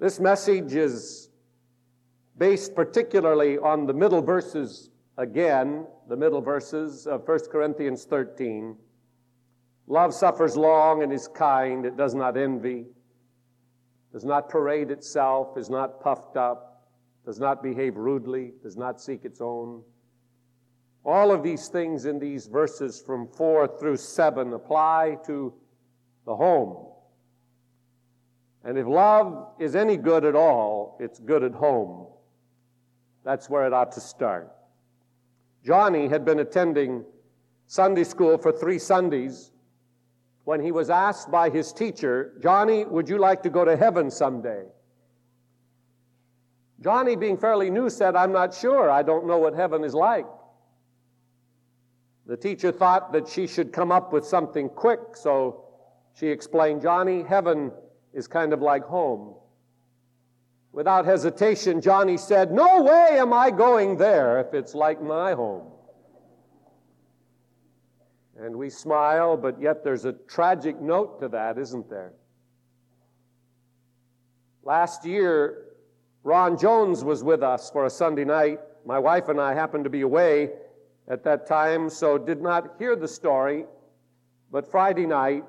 This message is based particularly on the middle verses again, the middle verses of 1 Corinthians 13. Love suffers long and is kind, it does not envy, does not parade itself, is not puffed up, does not behave rudely, does not seek its own. All of these things in these verses from 4 through 7 apply to the home. And if love is any good at all, it's good at home. That's where it ought to start. Johnny had been attending Sunday school for three Sundays when he was asked by his teacher, Johnny, would you like to go to heaven someday? Johnny, being fairly new, said, I'm not sure. I don't know what heaven is like. The teacher thought that she should come up with something quick, so she explained, Johnny, heaven is kind of like home. Without hesitation, Johnny said, No way am I going there if it's like my home. And we smile, but yet there's a tragic note to that, isn't there? Last year, Ron Jones was with us for a Sunday night. My wife and I happened to be away at that time, so did not hear the story. But Friday night,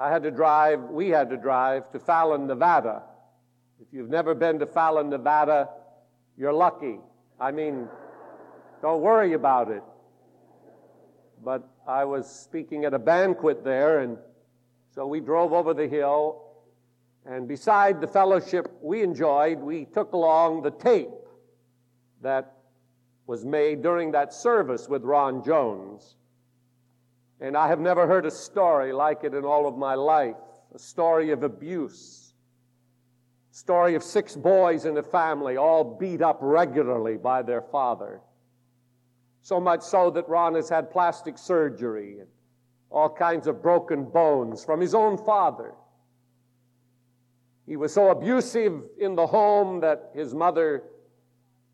I had to drive, we had to drive to Fallon, Nevada. If you've never been to Fallon, Nevada, you're lucky. I mean, don't worry about it. But I was speaking at a banquet there, and so we drove over the hill. And beside the fellowship we enjoyed, we took along the tape that was made during that service with Ron Jones. And I have never heard a story like it in all of my life a story of abuse, story of six boys in a family all beat up regularly by their father. So much so that Ron has had plastic surgery and all kinds of broken bones from his own father. He was so abusive in the home that his mother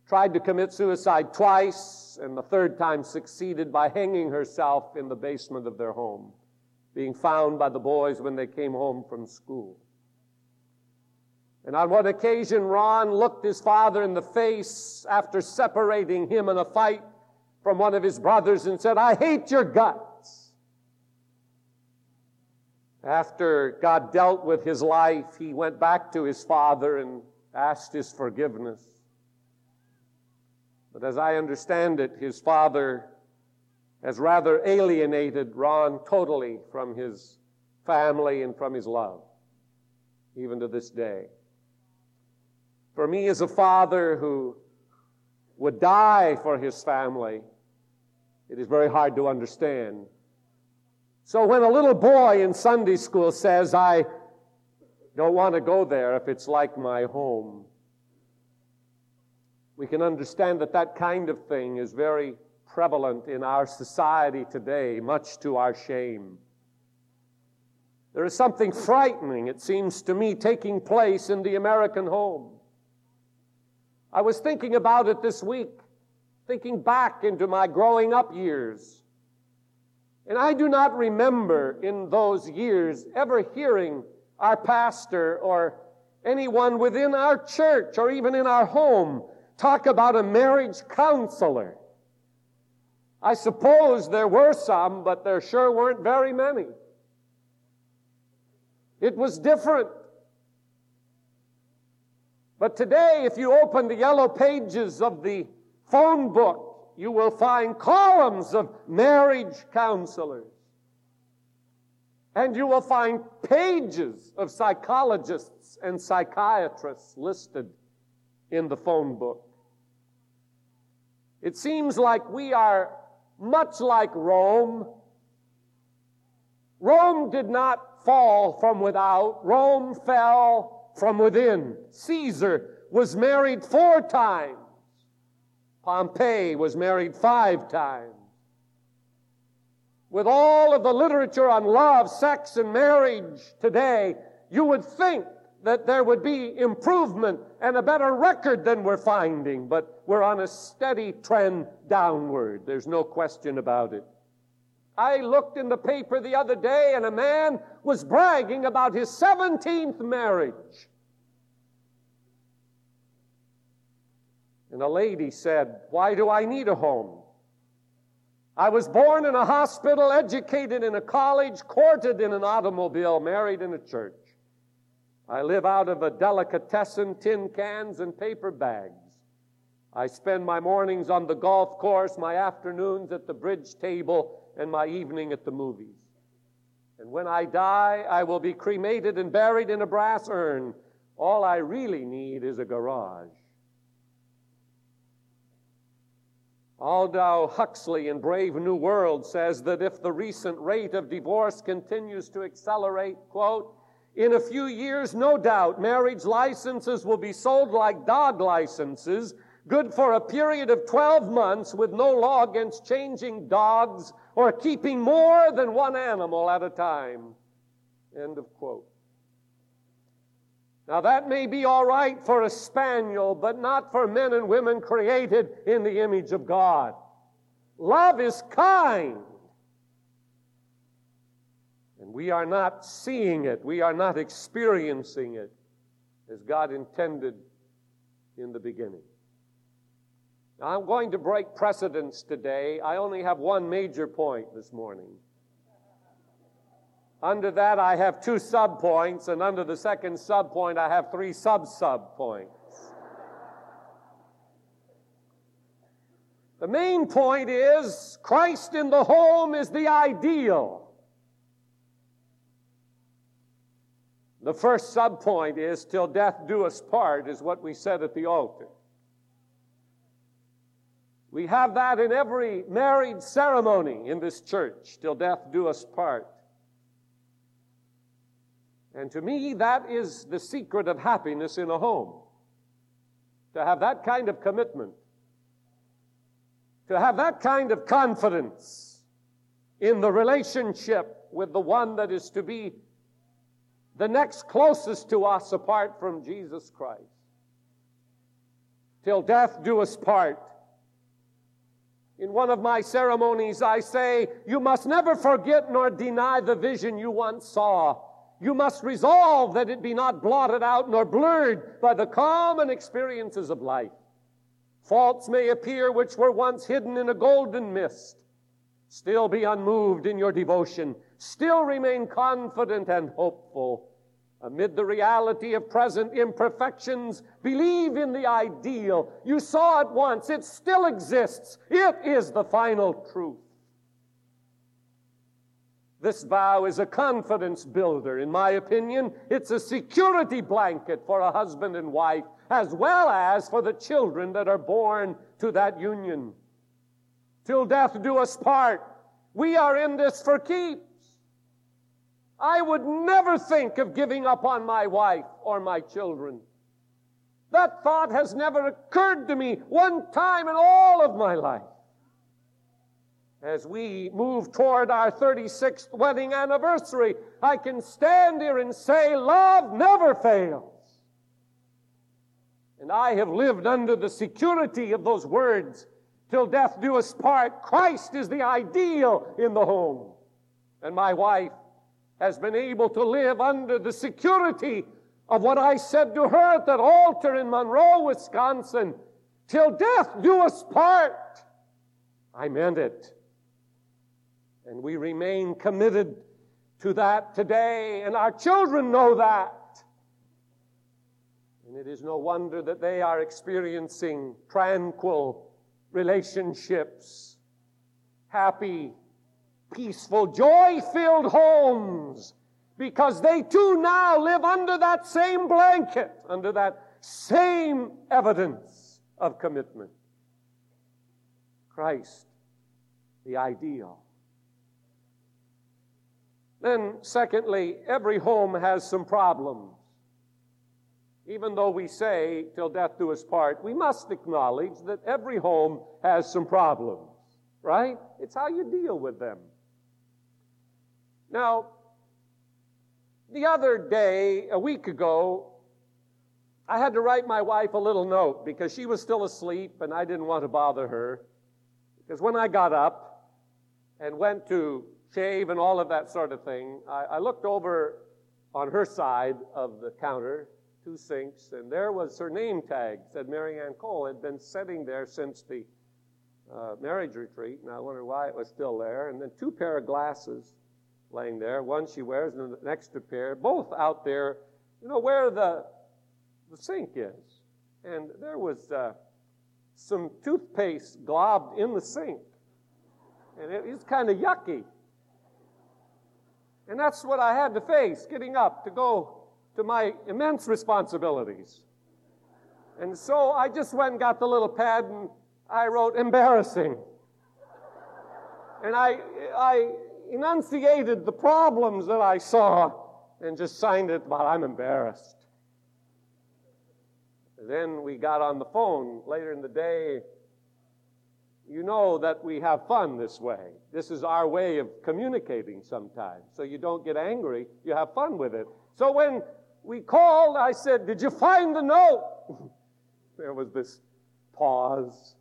tried to commit suicide twice, and the third time succeeded by hanging herself in the basement of their home, being found by the boys when they came home from school. And on one occasion, Ron looked his father in the face after separating him in a fight from one of his brothers and said, I hate your guts. After God dealt with his life, he went back to his father and asked his forgiveness. But as I understand it, his father has rather alienated Ron totally from his family and from his love, even to this day. For me, as a father who would die for his family, it is very hard to understand. So when a little boy in Sunday school says, I don't want to go there if it's like my home, we can understand that that kind of thing is very prevalent in our society today, much to our shame. There is something frightening, it seems to me, taking place in the American home. I was thinking about it this week, thinking back into my growing up years. And I do not remember in those years ever hearing our pastor or anyone within our church or even in our home Talk about a marriage counselor. I suppose there were some, but there sure weren't very many. It was different. But today, if you open the yellow pages of the phone book, you will find columns of marriage counselors. And you will find pages of psychologists and psychiatrists listed in the phone book. It seems like we are much like Rome. Rome did not fall from without, Rome fell from within. Caesar was married four times, Pompey was married five times. With all of the literature on love, sex, and marriage today, you would think that there would be improvement and a better record than we're finding, but we're on a steady trend downward. There's no question about it. I looked in the paper the other day and a man was bragging about his 17th marriage. And a lady said, Why do I need a home? I was born in a hospital, educated in a college, courted in an automobile, married in a church. I live out of a delicatessen, tin cans, and paper bags. I spend my mornings on the golf course, my afternoons at the bridge table, and my evening at the movies. And when I die, I will be cremated and buried in a brass urn. All I really need is a garage. Aldous Huxley in Brave New World says that if the recent rate of divorce continues to accelerate, quote, in a few years, no doubt, marriage licenses will be sold like dog licenses, good for a period of 12 months with no law against changing dogs or keeping more than one animal at a time. End of quote. Now, that may be all right for a spaniel, but not for men and women created in the image of God. Love is kind. And we are not seeing it, we are not experiencing it as God intended in the beginning. Now, I'm going to break precedence today. I only have one major point this morning. Under that, I have two subpoints, and under the second subpoint, I have three sub subpoints. The main point is Christ in the home is the ideal. The first subpoint is till death do us part, is what we said at the altar. We have that in every marriage ceremony in this church, till death do us part. And to me, that is the secret of happiness in a home. To have that kind of commitment, to have that kind of confidence in the relationship with the one that is to be the next closest to us apart from Jesus Christ. Till death do us part. In one of my ceremonies, I say, You must never forget nor deny the vision you once saw you must resolve that it be not blotted out nor blurred by the common experiences of life. Faults may appear which were once hidden in a golden mist. Still be unmoved in your devotion. Still remain confident and hopeful. Amid the reality of present imperfections, believe in the ideal. You saw it once, it still exists. It is the final truth. This vow is a confidence builder, in my opinion. It's a security blanket for a husband and wife, as well as for the children that are born to that union. Till death do us part. We are in this for keeps. I would never think of giving up on my wife or my children. That thought has never occurred to me one time in all of my life as we move toward our 36th wedding anniversary, I can stand here and say, Love never fails. And I have lived under the security of those words till death do us part. Christ is the ideal in the home. And my wife has been able to live under the security of what I said to her at that altar in Monroe, Wisconsin. Till death do us part. I meant it. And we remain committed to that today, and our children know that. And it is no wonder that they are experiencing tranquil relationships, happy, peaceful, joy filled homes, because they too now live under that same blanket, under that same evidence of commitment. Christ, the ideal. Then, secondly, every home has some problems. Even though we say, till death do us part, we must acknowledge that every home has some problems, right? It's how you deal with them. Now, the other day, a week ago, I had to write my wife a little note because she was still asleep and I didn't want to bother her. Because when I got up and went to shave and all of that sort of thing, I, I looked over on her side of the counter two sinks, and there was her name tag, said Mary Ann Cole, had been sitting there since the uh, marriage retreat, and I wondered why it was still there. And then two pair of glasses laying there. One she wears, and an extra pair, both out there, you know, where the, the sink is. And there was uh, some toothpaste globbed in the sink. And it was kind of yucky. And that's what I had to face getting up to go to my immense responsibilities. And so I just went and got the little pad and I wrote embarrassing. And I, I enunciated the problems that I saw and just signed it, but I'm embarrassed. Then we got on the phone later in the day. You know that we have fun this way. This is our way of communicating sometimes. So you don't get angry, you have fun with it. So when we called, I said, Did you find the note? there was this pause.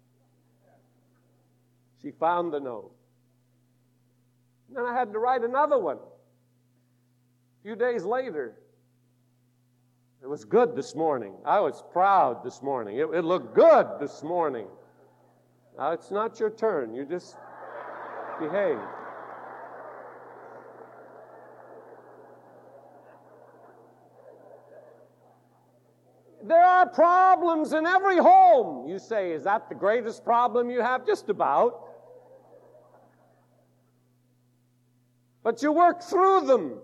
She found the note. Then I had to write another one. A few days later, it was good this morning. I was proud this morning. It, it looked good this morning. Now, it's not your turn. You just behave. There are problems in every home. You say, is that the greatest problem you have? Just about. But you work through them.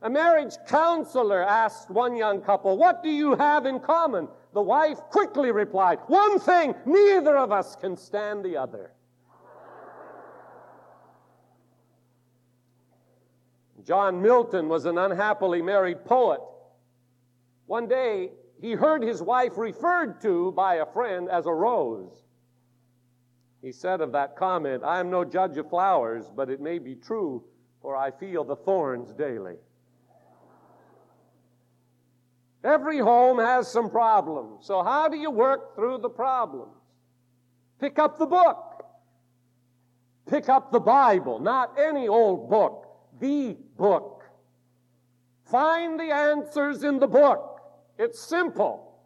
A marriage counselor asked one young couple, What do you have in common? The wife quickly replied, One thing, neither of us can stand the other. John Milton was an unhappily married poet. One day, he heard his wife referred to by a friend as a rose. He said of that comment, I am no judge of flowers, but it may be true, for I feel the thorns daily. Every home has some problems. So, how do you work through the problems? Pick up the book. Pick up the Bible, not any old book, the book. Find the answers in the book. It's simple.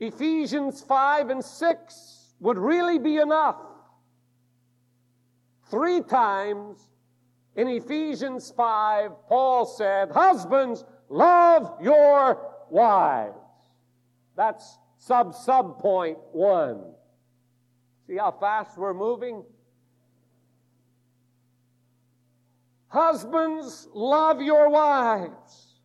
Ephesians 5 and 6 would really be enough. Three times in Ephesians 5, Paul said, Husbands, love your wives. That's sub sub point one. See how fast we're moving? Husbands, love your wives.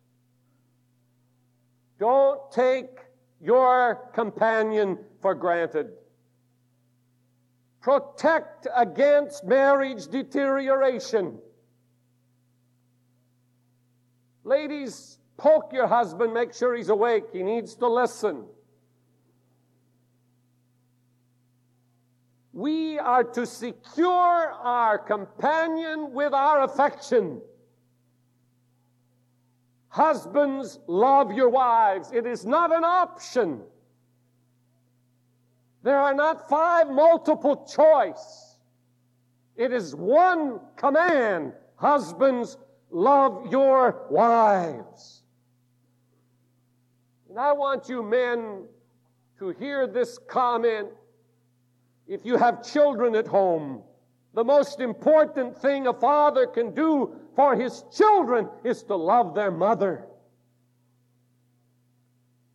Don't take your companion for granted. Protect against marriage deterioration. Ladies, poke your husband, make sure he's awake. He needs to listen. We are to secure our companion with our affection. Husbands, love your wives. It is not an option. There are not five multiple choice. It is one command. Husbands, love your wives. And I want you men to hear this comment. If you have children at home, the most important thing a father can do for his children is to love their mother.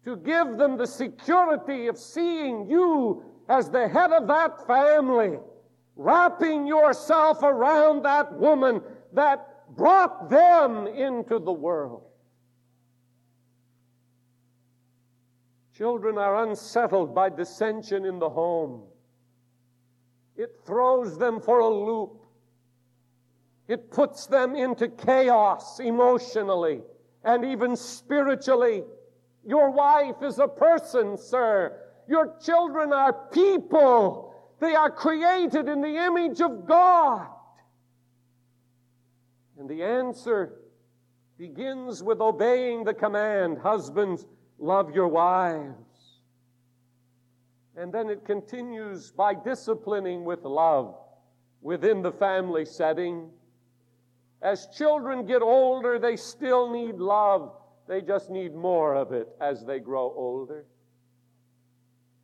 To give them the security of seeing you as the head of that family, wrapping yourself around that woman that brought them into the world. Children are unsettled by dissension in the home. It throws them for a loop. It puts them into chaos emotionally and even spiritually. Your wife is a person, sir. Your children are people. They are created in the image of God. And the answer begins with obeying the command Husbands, love your wives. And then it continues by disciplining with love within the family setting. As children get older, they still need love. They just need more of it as they grow older.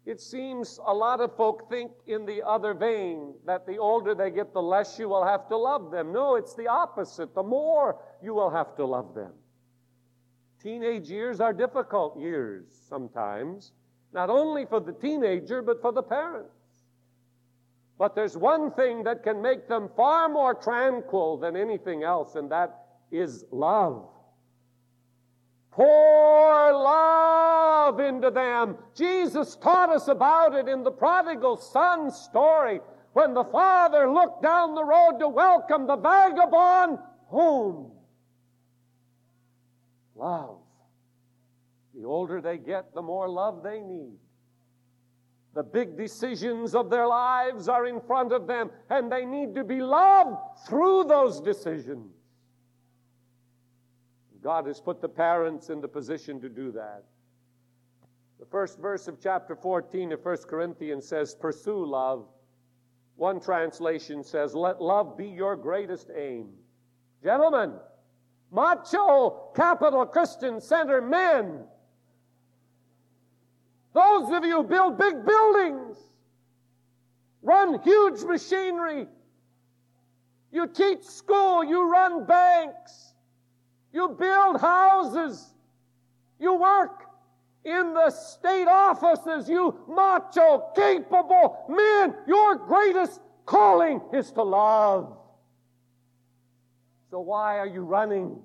It seems a lot of folk think in the other vein that the older they get, the less you will have to love them. No, it's the opposite. The more you will have to love them. Teenage years are difficult years sometimes, not only for the teenager, but for the parents. But there's one thing that can make them far more tranquil than anything else, and that is love. Pour love into them. Jesus taught us about it in the prodigal son story when the father looked down the road to welcome the vagabond home. Love. The older they get, the more love they need. The big decisions of their lives are in front of them, and they need to be loved through those decisions. God has put the parents in the position to do that. The first verse of chapter 14 of 1 Corinthians says, Pursue love. One translation says, Let love be your greatest aim. Gentlemen, macho, capital Christian center men, those of you build big buildings, run huge machinery, you teach school, you run banks, you build houses. You work in the state offices. You macho, capable men. Your greatest calling is to love. So why are you running?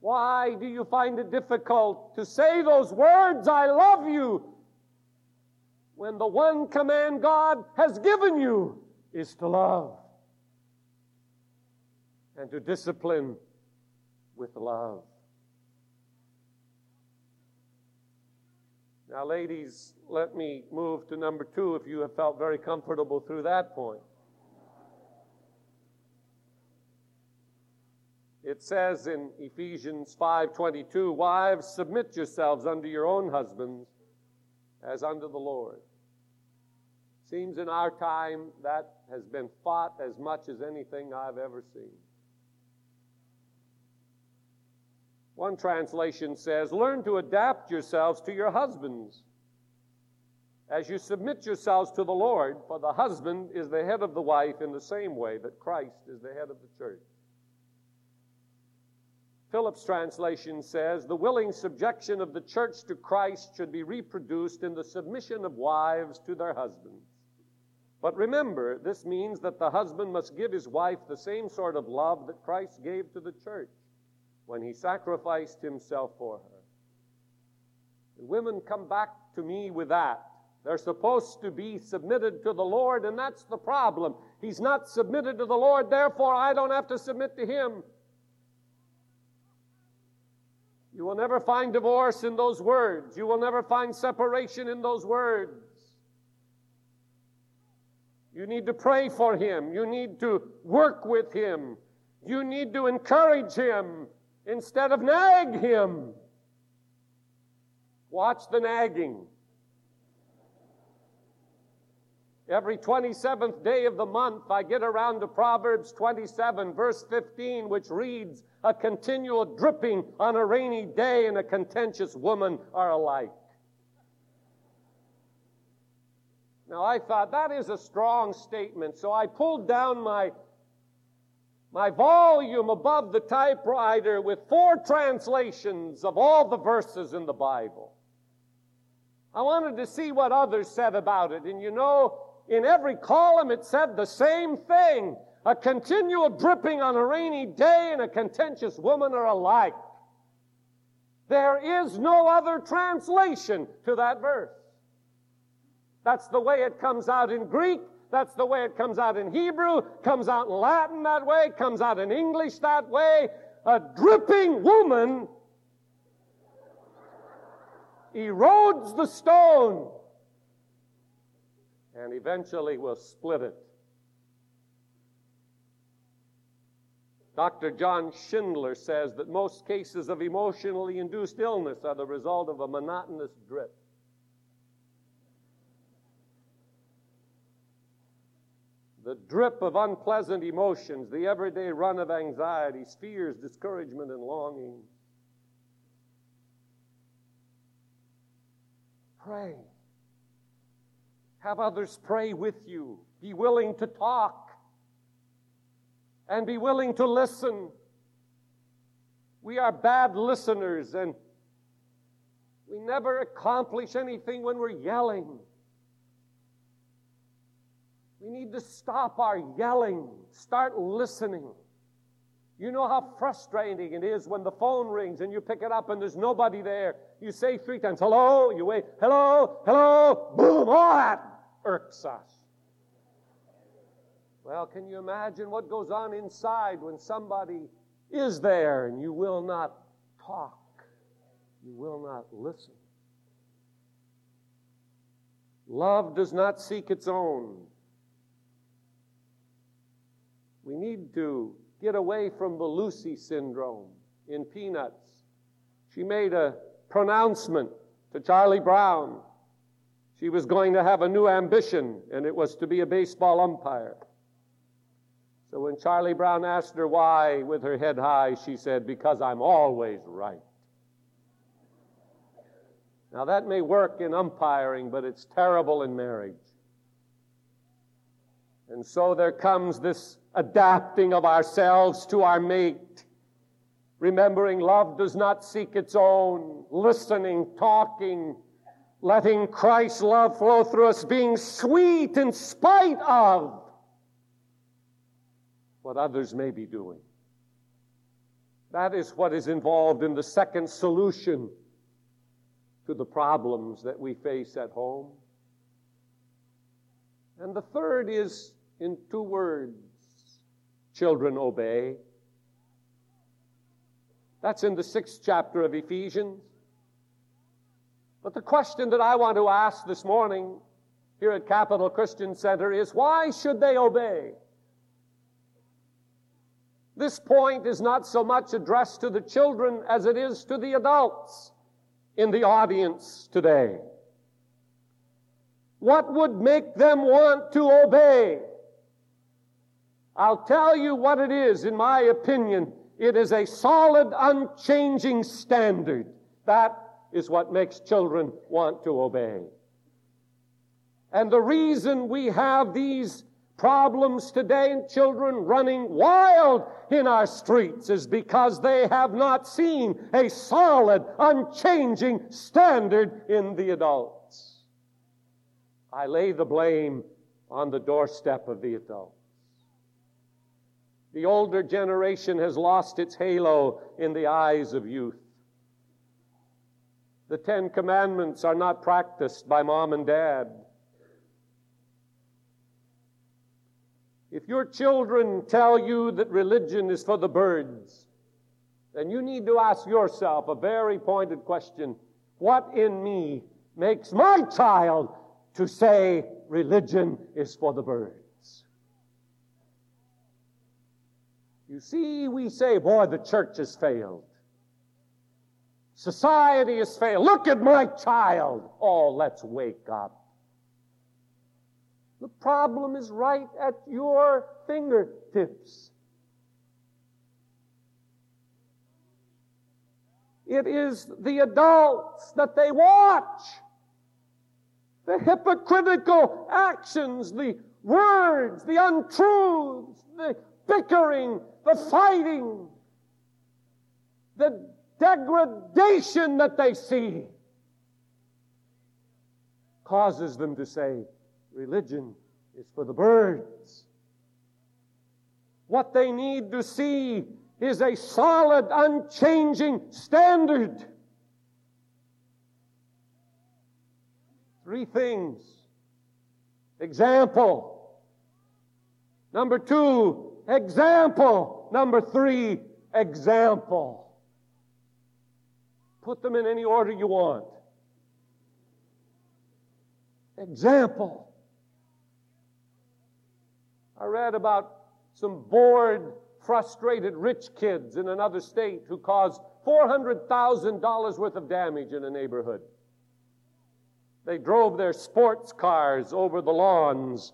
Why do you find it difficult to say those words, I love you, when the one command God has given you is to love and to discipline with love. Now, ladies, let me move to number two if you have felt very comfortable through that point. It says in Ephesians 5:22, "Wives, submit yourselves unto your own husbands as unto the Lord." Seems in our time that has been fought as much as anything I've ever seen. One translation says, Learn to adapt yourselves to your husbands as you submit yourselves to the Lord, for the husband is the head of the wife in the same way that Christ is the head of the church. Phillips' translation says, The willing subjection of the church to Christ should be reproduced in the submission of wives to their husbands. But remember, this means that the husband must give his wife the same sort of love that Christ gave to the church when he sacrificed himself for her. And women come back to me with that. They're supposed to be submitted to the Lord, and that's the problem. He's not submitted to the Lord, therefore I don't have to submit to him. You will never find divorce in those words. You will never find separation in those words. You need to pray for him. You need to work with him. You need to encourage him instead of nag him. Watch the nagging. Every 27th day of the month, I get around to Proverbs 27, verse 15, which reads, A continual dripping on a rainy day and a contentious woman are alike. Now, I thought that is a strong statement, so I pulled down my my volume above the typewriter with four translations of all the verses in the Bible. I wanted to see what others said about it. And you know, in every column it said the same thing. A continual dripping on a rainy day and a contentious woman are alike. There is no other translation to that verse. That's the way it comes out in Greek. That's the way it comes out in Hebrew, comes out in Latin that way, comes out in English that way. A dripping woman erodes the stone and eventually will split it. Dr. John Schindler says that most cases of emotionally induced illness are the result of a monotonous drip. the drip of unpleasant emotions, the everyday run of anxieties, fears, discouragement, and longing. Pray. Have others pray with you. Be willing to talk and be willing to listen. We are bad listeners and we never accomplish anything when we're yelling. We need to stop our yelling, start listening. You know how frustrating it is when the phone rings and you pick it up and there's nobody there. You say three times, hello, you wait, hello, hello, boom, all that irks us. Well, can you imagine what goes on inside when somebody is there and you will not talk? You will not listen. Love does not seek its own. We need to get away from the Lucy syndrome in Peanuts. She made a pronouncement to Charlie Brown. She was going to have a new ambition, and it was to be a baseball umpire. So when Charlie Brown asked her why, with her head high, she said, Because I'm always right. Now, that may work in umpiring, but it's terrible in marriage. And so there comes this adapting of ourselves to our mate. Remembering love does not seek its own, listening, talking, letting Christ's love flow through us, being sweet in spite of what others may be doing. That is what is involved in the second solution to the problems that we face at home. And the third is in two words children obey. That's in the sixth chapter of Ephesians. But the question that I want to ask this morning here at Capital Christian Center is why should they obey? This point is not so much addressed to the children as it is to the adults in the audience today. What would make them want to obey? I'll tell you what it is, in my opinion. It is a solid, unchanging standard. That is what makes children want to obey. And the reason we have these problems today in children running wild in our streets is because they have not seen a solid, unchanging standard in the adults. I lay the blame on the doorstep of the adult. The older generation has lost its halo in the eyes of youth. The Ten Commandments are not practiced by mom and dad. If your children tell you that religion is for the birds, then you need to ask yourself a very pointed question What in me makes my child to say religion is for the birds? You see, we say, boy, the church has failed. Society has failed. Look at my child. Oh, let's wake up. The problem is right at your fingertips. It is the adults that they watch. The hypocritical actions, the words, the untruths, the bickering, the fighting, the degradation that they see causes them to say, religion is for the birds. What they need to see is a solid, unchanging standard. Three things. Example. Number two, example. Number three, example. Put them in any order you want. Example. I read about some bored, frustrated rich kids in another state who caused $400,000 worth of damage in a neighborhood. They drove their sports cars over the lawns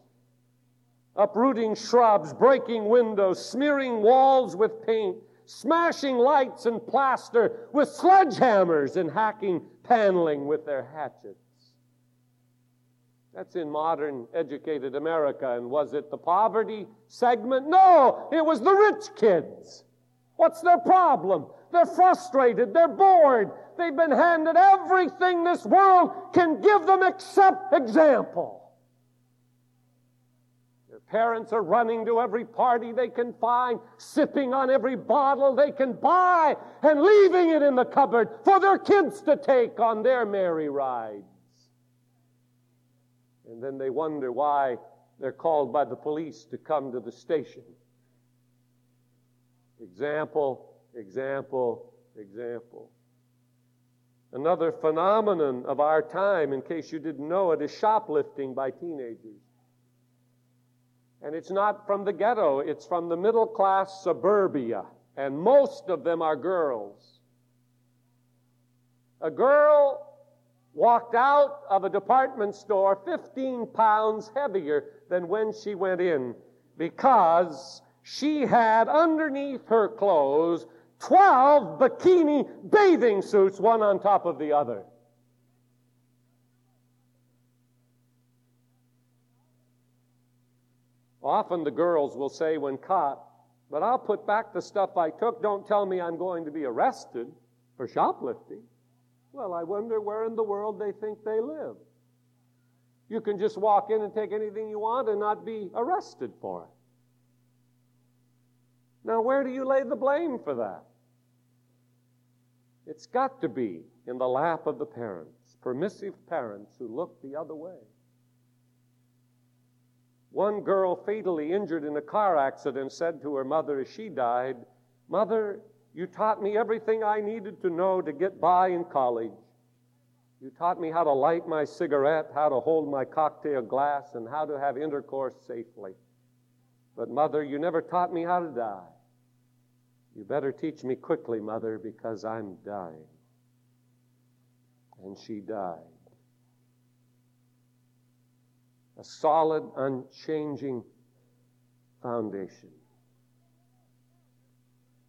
uprooting shrubs, breaking windows, smearing walls with paint, smashing lights and plaster with sledgehammers, and hacking paneling with their hatchets. That's in modern educated America. And was it the poverty segment? No, it was the rich kids. What's their problem? They're frustrated. They're bored. They've been handed everything this world can give them except example. Parents are running to every party they can find, sipping on every bottle they can buy, and leaving it in the cupboard for their kids to take on their merry rides. And then they wonder why they're called by the police to come to the station. Example, example, example. Another phenomenon of our time, in case you didn't know it, is shoplifting by teenagers. And it's not from the ghetto, it's from the middle class suburbia. And most of them are girls. A girl walked out of a department store 15 pounds heavier than when she went in because she had underneath her clothes 12 bikini bathing suits, one on top of the other. Often the girls will say when caught, but I'll put back the stuff I took. Don't tell me I'm going to be arrested for shoplifting. Well, I wonder where in the world they think they live. You can just walk in and take anything you want and not be arrested for it. Now, where do you lay the blame for that? It's got to be in the lap of the parents, permissive parents who look the other way. One girl, fatally injured in a car accident, said to her mother as she died, Mother, you taught me everything I needed to know to get by in college. You taught me how to light my cigarette, how to hold my cocktail glass, and how to have intercourse safely. But, Mother, you never taught me how to die. You better teach me quickly, Mother, because I'm dying. And she died. A solid, unchanging foundation.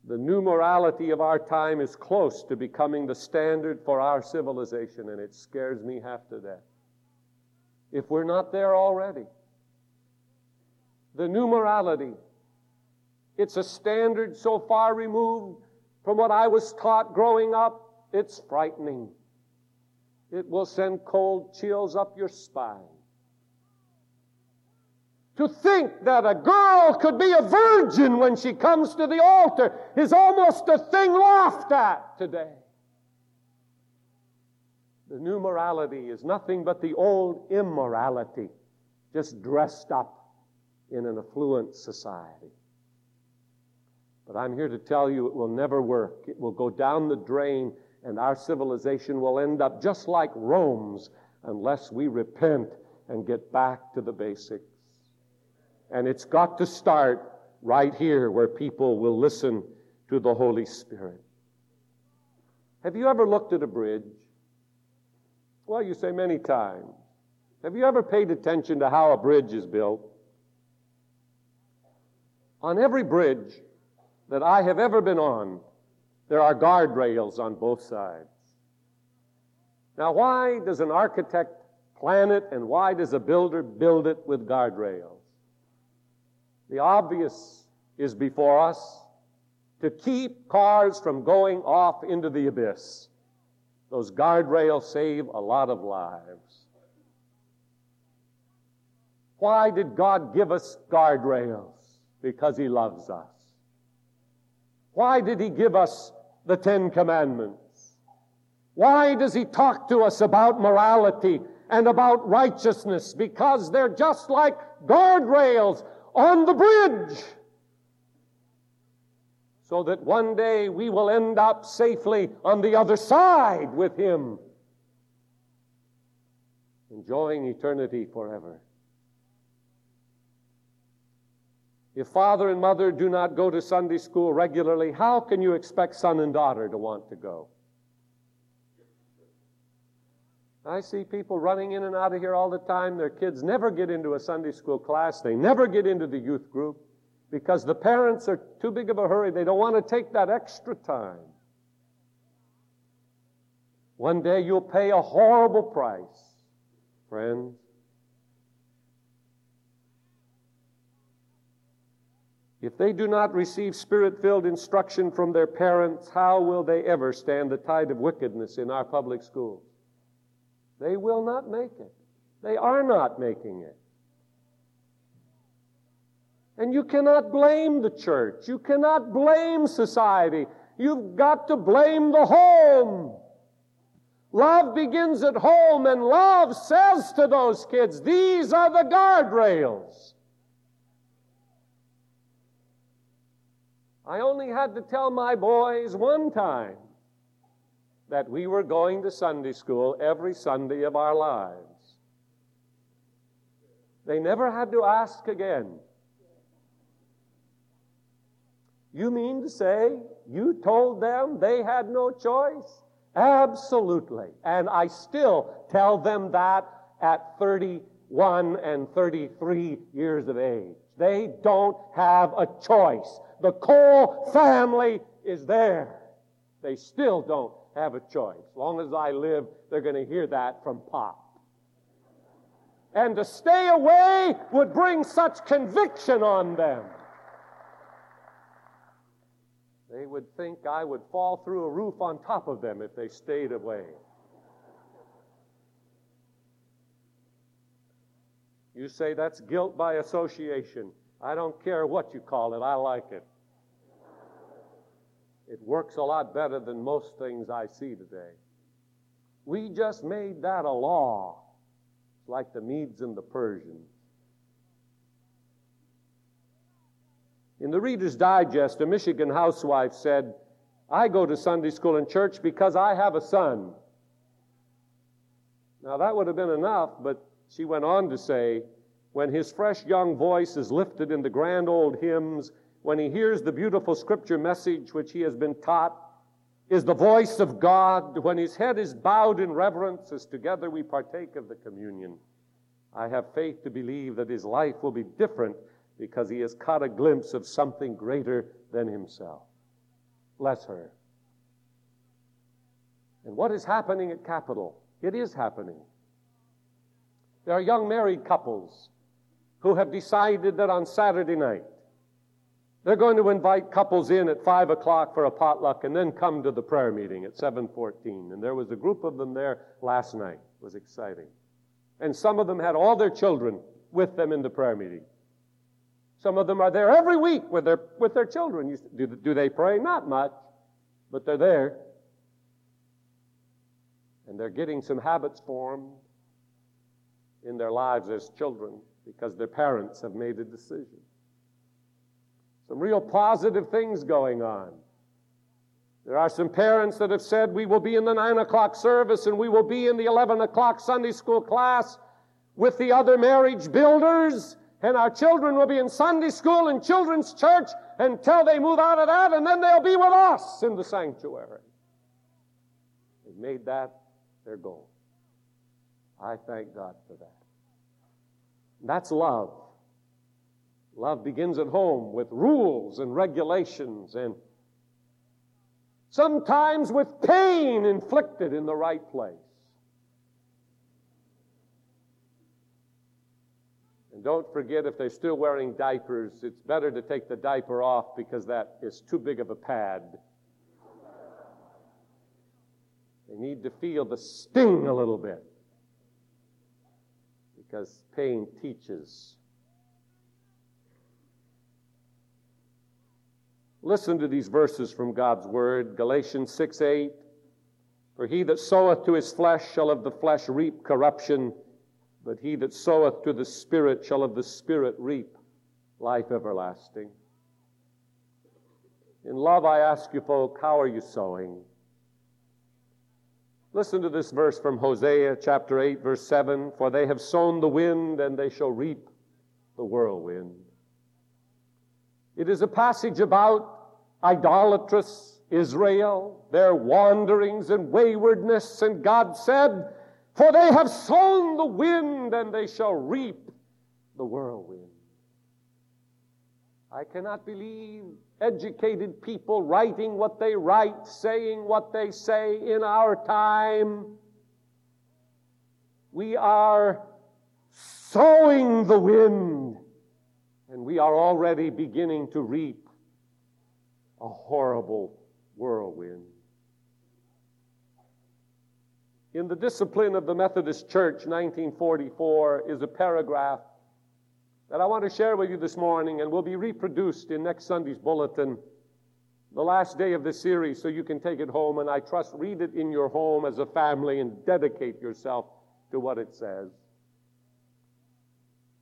The new morality of our time is close to becoming the standard for our civilization, and it scares me half to death. If we're not there already, the new morality, it's a standard so far removed from what I was taught growing up, it's frightening. It will send cold chills up your spine. To think that a girl could be a virgin when she comes to the altar is almost a thing laughed at today. The new morality is nothing but the old immorality, just dressed up in an affluent society. But I'm here to tell you it will never work. It will go down the drain, and our civilization will end up just like Rome's unless we repent and get back to the basics. And it's got to start right here where people will listen to the Holy Spirit. Have you ever looked at a bridge? Well, you say many times. Have you ever paid attention to how a bridge is built? On every bridge that I have ever been on, there are guardrails on both sides. Now, why does an architect plan it and why does a builder build it with guardrails? The obvious is before us to keep cars from going off into the abyss. Those guardrails save a lot of lives. Why did God give us guardrails? Because He loves us. Why did He give us the Ten Commandments? Why does He talk to us about morality and about righteousness? Because they're just like guardrails on the bridge so that one day we will end up safely on the other side with Him, enjoying eternity forever. If father and mother do not go to Sunday school regularly, how can you expect son and daughter to want to go? I see people running in and out of here all the time. Their kids never get into a Sunday school class. They never get into the youth group because the parents are too big of a hurry. They don't want to take that extra time. One day you'll pay a horrible price, friends. If they do not receive spirit filled instruction from their parents, how will they ever stand the tide of wickedness in our public schools? They will not make it. They are not making it. And you cannot blame the church. You cannot blame society. You've got to blame the home. Love begins at home, and love says to those kids, These are the guardrails. I only had to tell my boys one time that we were going to Sunday school every Sunday of our lives. They never had to ask again. You mean to say you told them they had no choice? Absolutely. And I still tell them that at 31 and 33 years of age. They don't have a choice. The Cole family is there. They still don't have a choice. As long as I live, they're going to hear that from Pop. And to stay away would bring such conviction on them. They would think I would fall through a roof on top of them if they stayed away. You say that's guilt by association. I don't care what you call it, I like it. It works a lot better than most things I see today. We just made that a law, like the Medes and the Persians. In the Reader's Digest, a Michigan housewife said, I go to Sunday school and church because I have a son. Now, that would have been enough, but she went on to say, when his fresh young voice is lifted in the grand old hymns, when he hears the beautiful scripture message which he has been taught, is the voice of God, when his head is bowed in reverence as together we partake of the communion. I have faith to believe that his life will be different because he has caught a glimpse of something greater than himself. Bless her. And what is happening at Capital? It is happening. There are young married couples who have decided that on Saturday night they're going to invite couples in at 5 o'clock for a potluck and then come to the prayer meeting at 7.14. And there was a group of them there last night. It was exciting. And some of them had all their children with them in the prayer meeting. Some of them are there every week with their, with their children. Do, do they pray? Not much, but they're there. And they're getting some habits formed in their lives as children because their parents have made a decision. Some real positive things going on. There are some parents that have said, We will be in the 9 o'clock service and we will be in the 11 o'clock Sunday school class with the other marriage builders, and our children will be in Sunday school and children's church until they move out of that, and then they'll be with us in the sanctuary. They've made that their goal. I thank God for that. That's love. Love begins at home with rules and regulations and sometimes with pain inflicted in the right place. And don't forget if they're still wearing diapers, it's better to take the diaper off because that is too big of a pad. They need to feel the sting a little bit because pain teaches. Listen to these verses from God's Word Galatians 6 8. For he that soweth to his flesh shall of the flesh reap corruption, but he that soweth to the Spirit shall of the Spirit reap life everlasting. In love, I ask you, folk, how are you sowing? Listen to this verse from Hosea chapter 8, verse 7 For they have sown the wind, and they shall reap the whirlwind. It is a passage about idolatrous Israel, their wanderings and waywardness, and God said, For they have sown the wind, and they shall reap the whirlwind. I cannot believe educated people writing what they write, saying what they say in our time. We are sowing the wind And we are already beginning to reap a horrible whirlwind. In the Discipline of the Methodist Church, 1944, is a paragraph that I want to share with you this morning and will be reproduced in next Sunday's bulletin, the last day of this series, so you can take it home and I trust read it in your home as a family and dedicate yourself to what it says.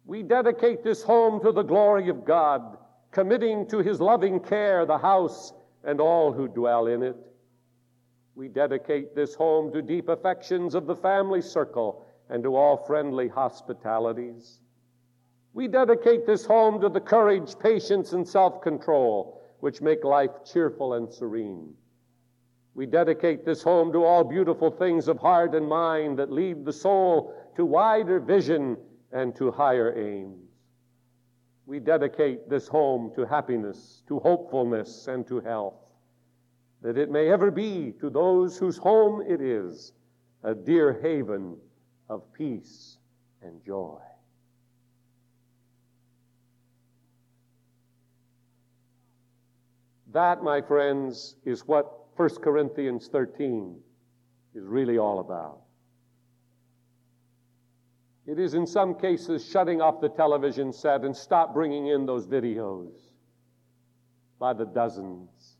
We dedicate this home to the glory of God, committing to His loving care the house and all who dwell in it. We dedicate this home to deep affections of the family circle and to all friendly hospitalities. We dedicate this home to the courage, patience, and self control which make life cheerful and serene. We dedicate this home to all beautiful things of heart and mind that lead the soul to wider vision and to higher aims. We dedicate this home to happiness, to hopefulness, and to health, that it may ever be to those whose home it is a dear haven of peace and joy. That, my friends, is what 1 Corinthians 13 is really all about. It is, in some cases, shutting off the television set and stop bringing in those videos by the dozens.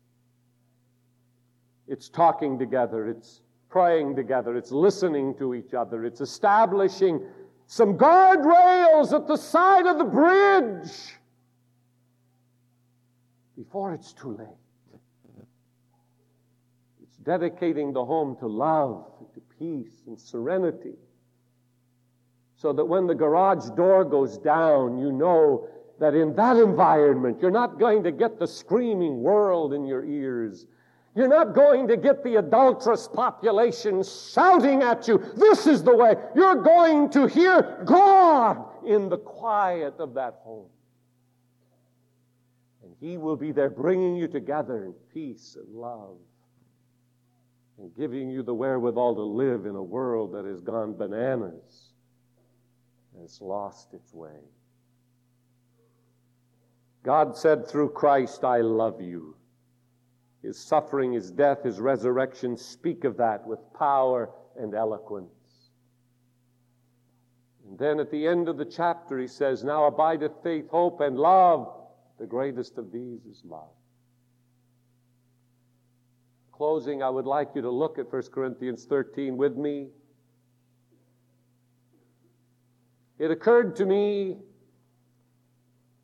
It's talking together, it's praying together, it's listening to each other, it's establishing some guardrails at the side of the bridge before it's too late. It's dedicating the home to love, to peace, and serenity. So that when the garage door goes down, you know that in that environment, you're not going to get the screaming world in your ears. You're not going to get the adulterous population shouting at you, This is the way. You're going to hear God in the quiet of that home. And He will be there bringing you together in peace and love and giving you the wherewithal to live in a world that has gone bananas and has lost its way. God said through Christ, I love you. His suffering, His death, His resurrection speak of that with power and eloquence. And then at the end of the chapter, he says, Now abideth faith, hope, and love. The greatest of these is love. Closing, I would like you to look at 1 Corinthians 13 with me. It occurred to me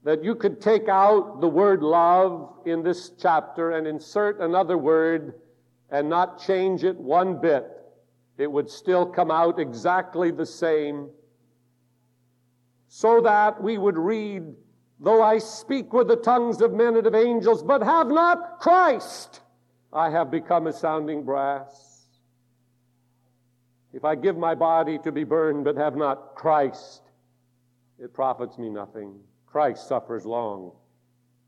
that you could take out the word love in this chapter and insert another word and not change it one bit. It would still come out exactly the same, so that we would read Though I speak with the tongues of men and of angels, but have not Christ, I have become a sounding brass. If I give my body to be burned, but have not Christ, it profits me nothing. Christ suffers long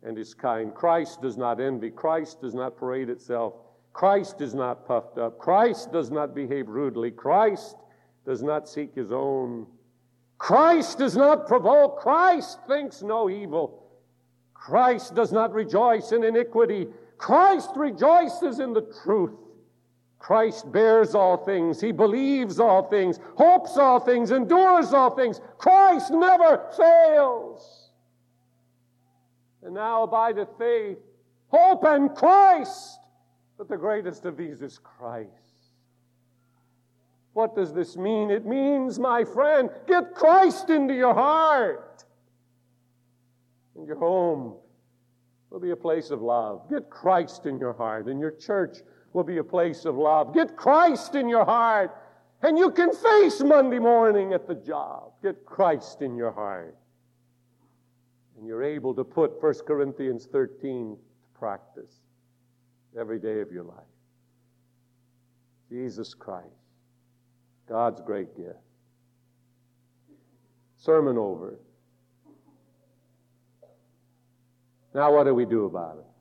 and is kind. Christ does not envy. Christ does not parade itself. Christ is not puffed up. Christ does not behave rudely. Christ does not seek his own. Christ does not provoke. Christ thinks no evil. Christ does not rejoice in iniquity. Christ rejoices in the truth. Christ bears all things. He believes all things, hopes all things, endures all things. Christ never fails. And now abideth faith, hope, and Christ. But the greatest of these is Christ. What does this mean? It means, my friend, get Christ into your heart. And your home will be a place of love. Get Christ in your heart. And your church will be a place of love. Get Christ in your heart. And you can face Monday morning at the job. Get Christ in your heart. And you're able to put 1 Corinthians 13 to practice every day of your life. Jesus Christ. God's great gift. Sermon over. Now, what do we do about it?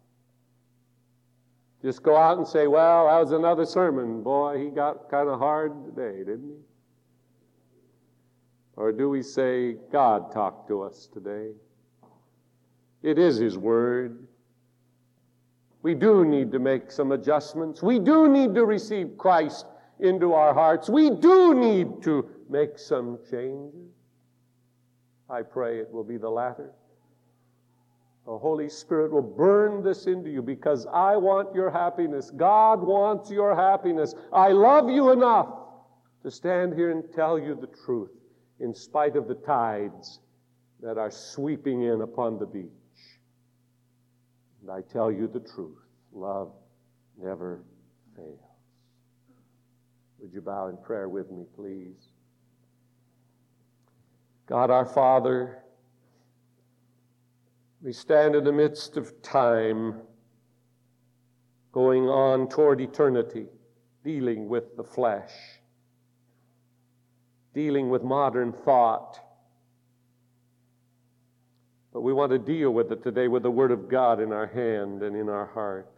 Just go out and say, well, that was another sermon. Boy, he got kind of hard today, didn't he? Or do we say, God talked to us today? It is His Word. We do need to make some adjustments. We do need to receive Christ into our hearts. We do need to make some changes. I pray it will be the latter. The Holy Spirit will burn this into you because I want your happiness. God wants your happiness. I love you enough to stand here and tell you the truth in spite of the tides that are sweeping in upon the beach. And I tell you the truth love never fails. Would you bow in prayer with me, please? God our Father, we stand in the midst of time going on toward eternity, dealing with the flesh, dealing with modern thought. But we want to deal with it today with the Word of God in our hand and in our heart.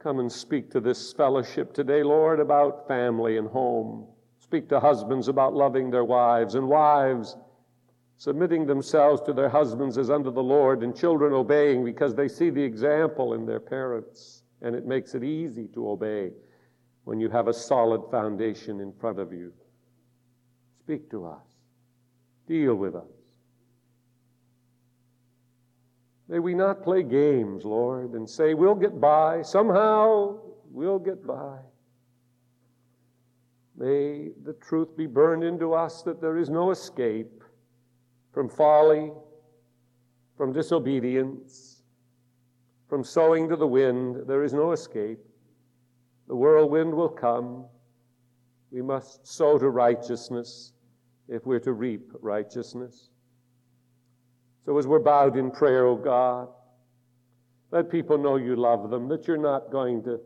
Come and speak to this fellowship today, Lord, about family and home. Speak to husbands about loving their wives, and wives submitting themselves to their husbands as unto the Lord, and children obeying because they see the example in their parents, and it makes it easy to obey when you have a solid foundation in front of you. Speak to us, deal with us. May we not play games, Lord, and say, we'll get by. Somehow we'll get by. May the truth be burned into us that there is no escape from folly, from disobedience, from sowing to the wind. There is no escape. The whirlwind will come. We must sow to righteousness if we're to reap righteousness. So as we're bowed in prayer, O God, let people know you love them, that you're not going to